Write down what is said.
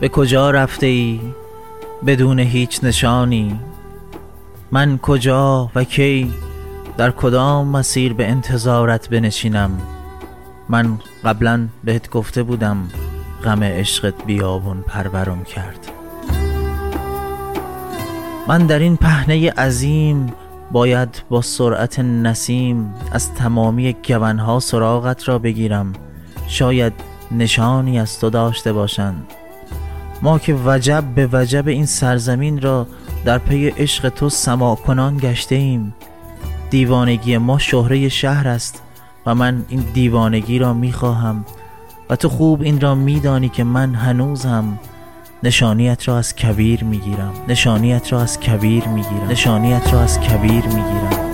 به کجا رفته ای بدون هیچ نشانی؟ من کجا و کی در کدام مسیر به انتظارت بنشینم؟ من قبلا بهت گفته بودم غم عشقت بیابون پرورم کرد. من در این پهنه عظیم باید با سرعت نسیم از تمامی گونها سراغت را بگیرم. شاید نشانی از تو داشته باشند. ما که وجب به وجب این سرزمین را در پی عشق تو سما کنان گشته ایم دیوانگی ما شهره شهر است و من این دیوانگی را می‌خواهم و تو خوب این را میدانی که من هنوزم. نشانیت را از کبیر می‌گیرم. نشانیت را از کبیر می‌گیرم. نشانیت را از کبیر می‌گیرم.